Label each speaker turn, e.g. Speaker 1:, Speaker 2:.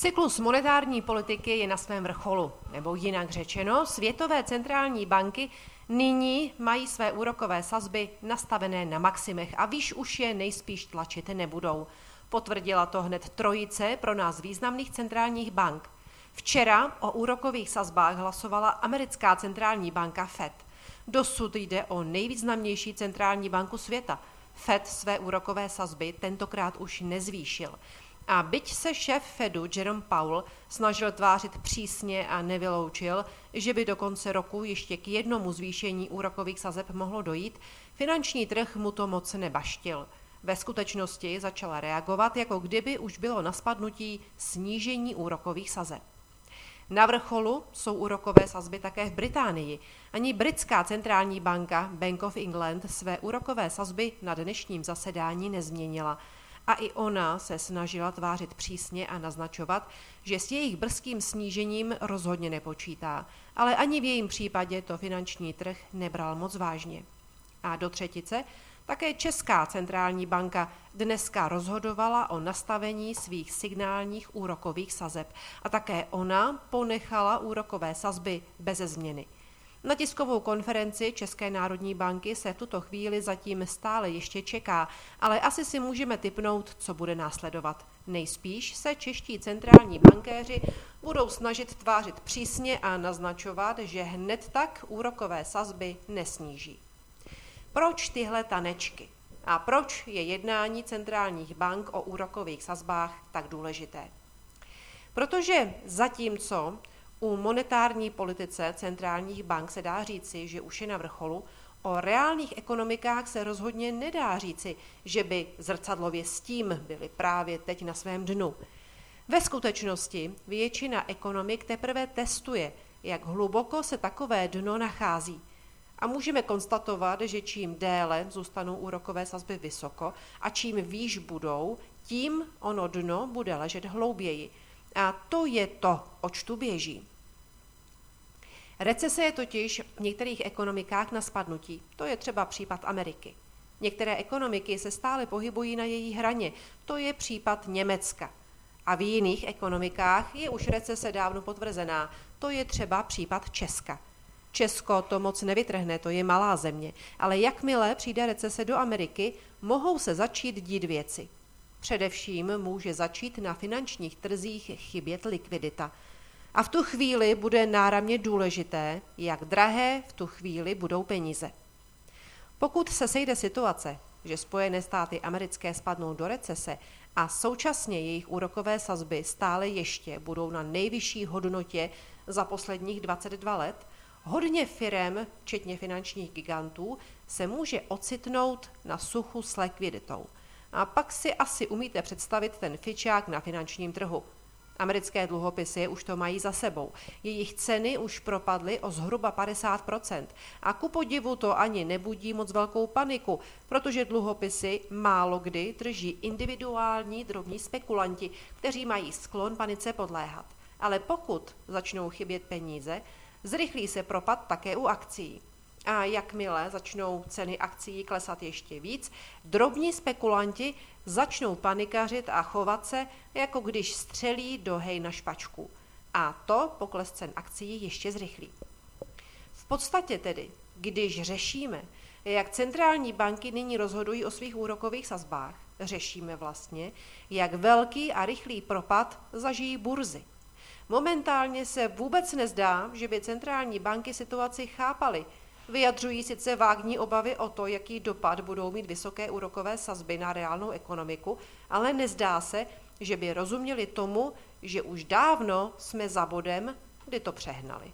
Speaker 1: Cyklus monetární politiky je na svém vrcholu, nebo jinak řečeno, světové centrální banky nyní mají své úrokové sazby nastavené na maximech a výš už je nejspíš tlačit nebudou. Potvrdila to hned trojice pro nás významných centrálních bank. Včera o úrokových sazbách hlasovala americká centrální banka Fed. Dosud jde o nejvýznamnější centrální banku světa. Fed své úrokové sazby tentokrát už nezvýšil. A byť se šéf Fedu Jerome Powell snažil tvářit přísně a nevyloučil, že by do konce roku ještě k jednomu zvýšení úrokových sazeb mohlo dojít, finanční trh mu to moc nebaštil. Ve skutečnosti začala reagovat, jako kdyby už bylo na spadnutí snížení úrokových sazeb. Na vrcholu jsou úrokové sazby také v Británii. Ani britská centrální banka Bank of England své úrokové sazby na dnešním zasedání nezměnila – a i ona se snažila tvářit přísně a naznačovat, že s jejich brzkým snížením rozhodně nepočítá, ale ani v jejím případě to finanční trh nebral moc vážně. A do třetice také Česká centrální banka dneska rozhodovala o nastavení svých signálních úrokových sazeb a také ona ponechala úrokové sazby bez změny. Na tiskovou konferenci České národní banky se v tuto chvíli zatím stále ještě čeká, ale asi si můžeme typnout, co bude následovat. Nejspíš se čeští centrální bankéři budou snažit tvářit přísně a naznačovat, že hned tak úrokové sazby nesníží. Proč tyhle tanečky? A proč je jednání centrálních bank o úrokových sazbách tak důležité? Protože zatímco u monetární politice centrálních bank se dá říci, že už je na vrcholu, o reálných ekonomikách se rozhodně nedá říci, že by zrcadlově s tím byly právě teď na svém dnu. Ve skutečnosti většina ekonomik teprve testuje, jak hluboko se takové dno nachází. A můžeme konstatovat, že čím déle zůstanou úrokové sazby vysoko a čím výš budou, tím ono dno bude ležet hlouběji. A to je to, oč tu běží. Recese je totiž v některých ekonomikách na spadnutí. To je třeba případ Ameriky. Některé ekonomiky se stále pohybují na její hraně. To je případ Německa. A v jiných ekonomikách je už recese dávno potvrzená. To je třeba případ Česka. Česko to moc nevytrhne, to je malá země, ale jakmile přijde recese do Ameriky, mohou se začít dít věci. Především může začít na finančních trzích chybět likvidita. A v tu chvíli bude náramně důležité, jak drahé v tu chvíli budou peníze. Pokud se sejde situace, že Spojené státy americké spadnou do recese a současně jejich úrokové sazby stále ještě budou na nejvyšší hodnotě za posledních 22 let, hodně firem, včetně finančních gigantů, se může ocitnout na suchu s likviditou. A pak si asi umíte představit ten fičák na finančním trhu – Americké dluhopisy už to mají za sebou. Jejich ceny už propadly o zhruba 50% a ku podivu to ani nebudí moc velkou paniku, protože dluhopisy málo kdy drží individuální drobní spekulanti, kteří mají sklon panice podléhat. Ale pokud začnou chybět peníze, zrychlí se propad také u akcí. A jakmile začnou ceny akcí klesat ještě víc, drobní spekulanti začnou panikařit a chovat se, jako když střelí do hej na špačku. A to pokles cen akcí ještě zrychlí. V podstatě tedy, když řešíme, jak centrální banky nyní rozhodují o svých úrokových sazbách, řešíme vlastně, jak velký a rychlý propad zažijí burzy. Momentálně se vůbec nezdá, že by centrální banky situaci chápaly Vyjadřují sice vágní obavy o to, jaký dopad budou mít vysoké úrokové sazby na reálnou ekonomiku, ale nezdá se, že by rozuměli tomu, že už dávno jsme za bodem, kdy to přehnali.